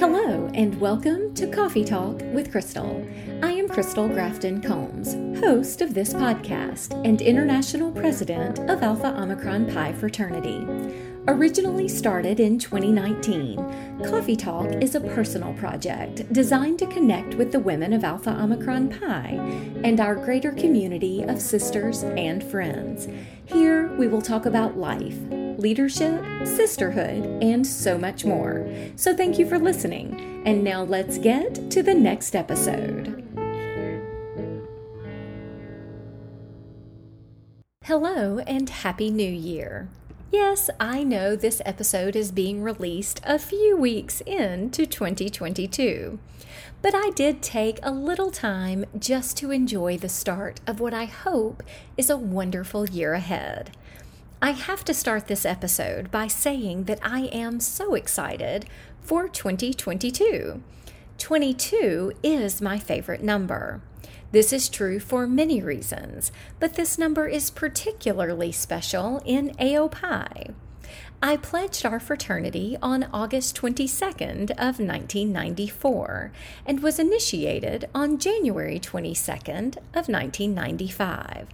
Hello, and welcome to Coffee Talk with Crystal. I am Crystal Grafton Combs, host of this podcast and international president of Alpha Omicron Pi Fraternity. Originally started in 2019, Coffee Talk is a personal project designed to connect with the women of Alpha Omicron Pi and our greater community of sisters and friends. Here we will talk about life leadership, sisterhood, and so much more. So thank you for listening. And now let's get to the next episode. Hello and Happy New Year. Yes, I know this episode is being released a few weeks into 2022. But I did take a little time just to enjoy the start of what I hope is a wonderful year ahead. I have to start this episode by saying that I am so excited for 2022. 22 is my favorite number. This is true for many reasons, but this number is particularly special in AOPI. I pledged our fraternity on August 22nd of 1994 and was initiated on January 22nd of 1995.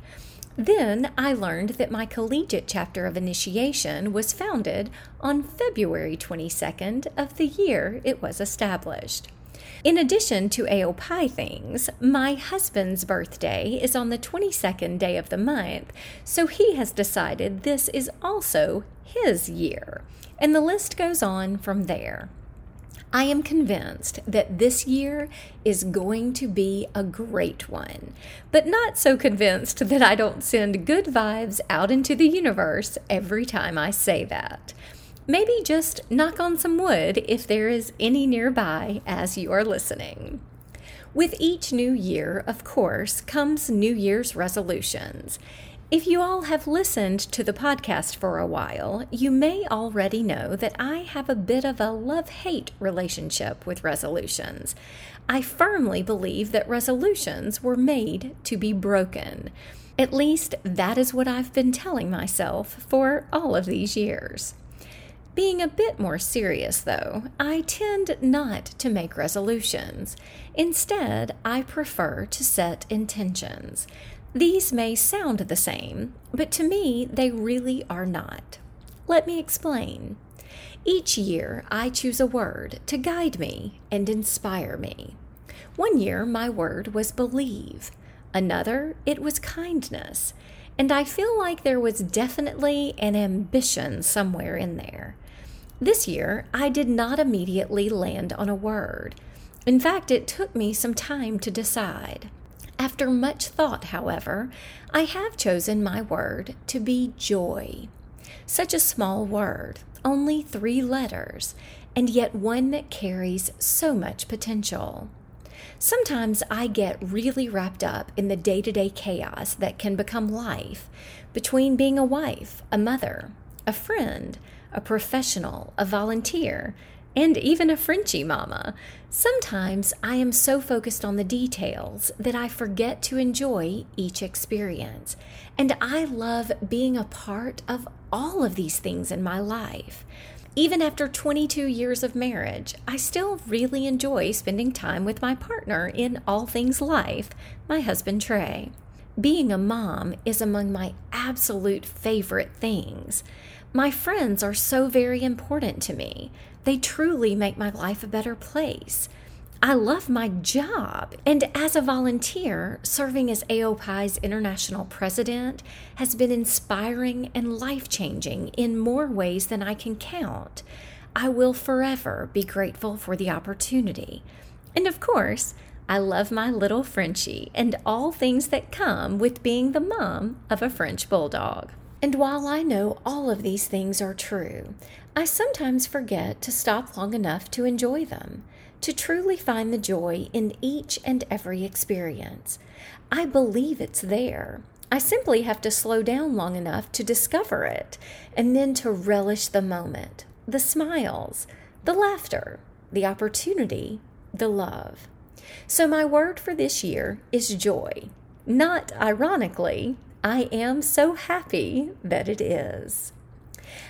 Then I learned that my collegiate chapter of initiation was founded on February 22nd of the year it was established. In addition to AOPI things, my husband's birthday is on the 22nd day of the month, so he has decided this is also his year. And the list goes on from there. I am convinced that this year is going to be a great one, but not so convinced that I don't send good vibes out into the universe every time I say that. Maybe just knock on some wood if there is any nearby as you are listening. With each new year, of course, comes New Year's resolutions. If you all have listened to the podcast for a while, you may already know that I have a bit of a love hate relationship with resolutions. I firmly believe that resolutions were made to be broken. At least that is what I've been telling myself for all of these years. Being a bit more serious, though, I tend not to make resolutions. Instead, I prefer to set intentions. These may sound the same, but to me, they really are not. Let me explain. Each year, I choose a word to guide me and inspire me. One year, my word was believe. Another, it was kindness. And I feel like there was definitely an ambition somewhere in there. This year, I did not immediately land on a word. In fact, it took me some time to decide. After much thought, however, I have chosen my word to be joy. Such a small word, only three letters, and yet one that carries so much potential. Sometimes I get really wrapped up in the day to day chaos that can become life between being a wife, a mother, a friend, a professional, a volunteer, and even a Frenchie mama. Sometimes I am so focused on the details that I forget to enjoy each experience. And I love being a part of all of these things in my life. Even after 22 years of marriage, I still really enjoy spending time with my partner in all things life, my husband Trey. Being a mom is among my absolute favorite things. My friends are so very important to me. They truly make my life a better place. I love my job. And as a volunteer, serving as AOPI's international president has been inspiring and life changing in more ways than I can count. I will forever be grateful for the opportunity. And of course, I love my little Frenchie and all things that come with being the mom of a French bulldog. And while I know all of these things are true, I sometimes forget to stop long enough to enjoy them, to truly find the joy in each and every experience. I believe it's there. I simply have to slow down long enough to discover it and then to relish the moment, the smiles, the laughter, the opportunity, the love. So, my word for this year is joy. Not ironically, I am so happy that it is.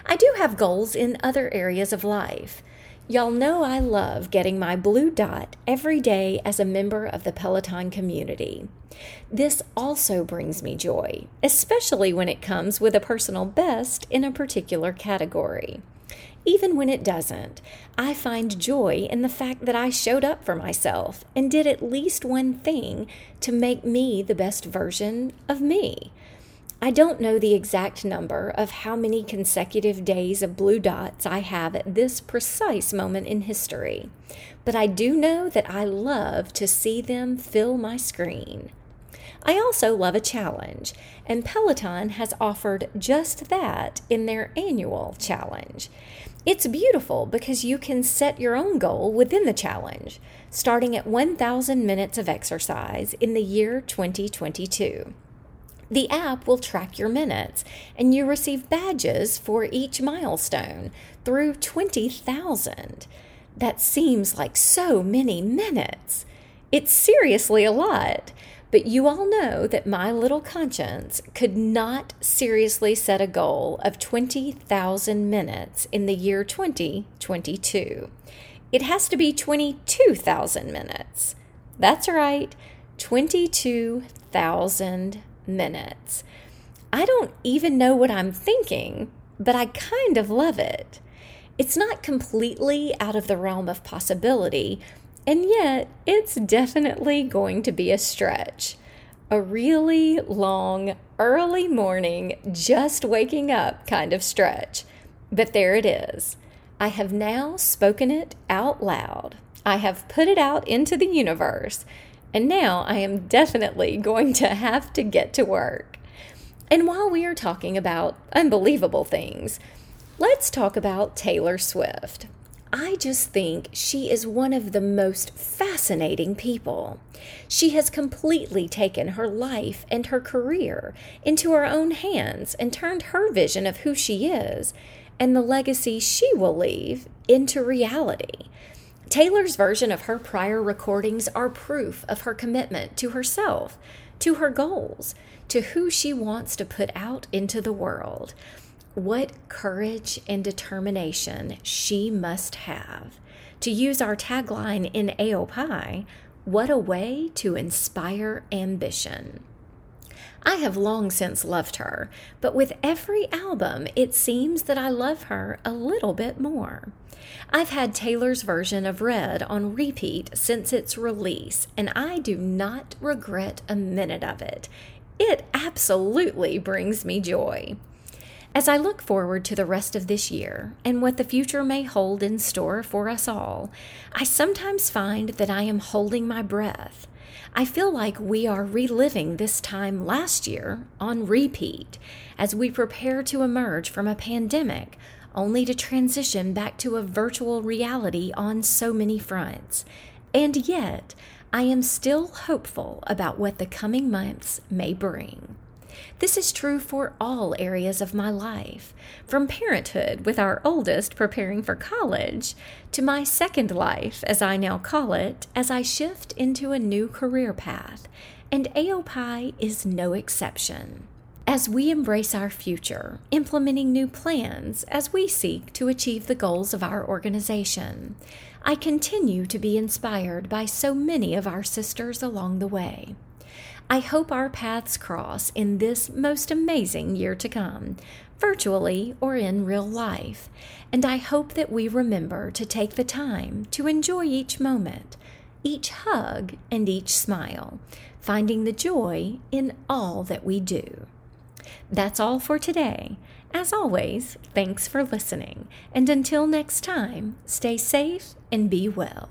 I do have goals in other areas of life. Y'all know I love getting my blue dot every day as a member of the Peloton community. This also brings me joy, especially when it comes with a personal best in a particular category. Even when it doesn't, I find joy in the fact that I showed up for myself and did at least one thing to make me the best version of me. I don't know the exact number of how many consecutive days of blue dots I have at this precise moment in history, but I do know that I love to see them fill my screen. I also love a challenge, and Peloton has offered just that in their annual challenge. It's beautiful because you can set your own goal within the challenge, starting at 1,000 minutes of exercise in the year 2022. The app will track your minutes, and you receive badges for each milestone through 20,000. That seems like so many minutes. It's seriously a lot. But you all know that my little conscience could not seriously set a goal of 20,000 minutes in the year 2022. It has to be 22,000 minutes. That's right, 22,000 minutes. I don't even know what I'm thinking, but I kind of love it. It's not completely out of the realm of possibility, and yet it's definitely going to be a stretch. A really long, early morning, just waking up kind of stretch. But there it is. I have now spoken it out loud. I have put it out into the universe. And now I am definitely going to have to get to work. And while we are talking about unbelievable things, let's talk about Taylor Swift. I just think she is one of the most fascinating people. She has completely taken her life and her career into her own hands and turned her vision of who she is and the legacy she will leave into reality. Taylor's version of her prior recordings are proof of her commitment to herself, to her goals, to who she wants to put out into the world. What courage and determination she must have. To use our tagline in AOPI, what a way to inspire ambition. I have long since loved her, but with every album, it seems that I love her a little bit more. I've had Taylor's version of Red on repeat since its release, and I do not regret a minute of it. It absolutely brings me joy. As I look forward to the rest of this year and what the future may hold in store for us all, I sometimes find that I am holding my breath. I feel like we are reliving this time last year on repeat as we prepare to emerge from a pandemic only to transition back to a virtual reality on so many fronts. And yet, I am still hopeful about what the coming months may bring. This is true for all areas of my life, from parenthood with our oldest preparing for college to my second life, as I now call it, as I shift into a new career path, and AOPI is no exception as we embrace our future, implementing new plans as we seek to achieve the goals of our organization. I continue to be inspired by so many of our sisters along the way. I hope our paths cross in this most amazing year to come, virtually or in real life, and I hope that we remember to take the time to enjoy each moment, each hug, and each smile, finding the joy in all that we do. That's all for today. As always, thanks for listening, and until next time, stay safe and be well.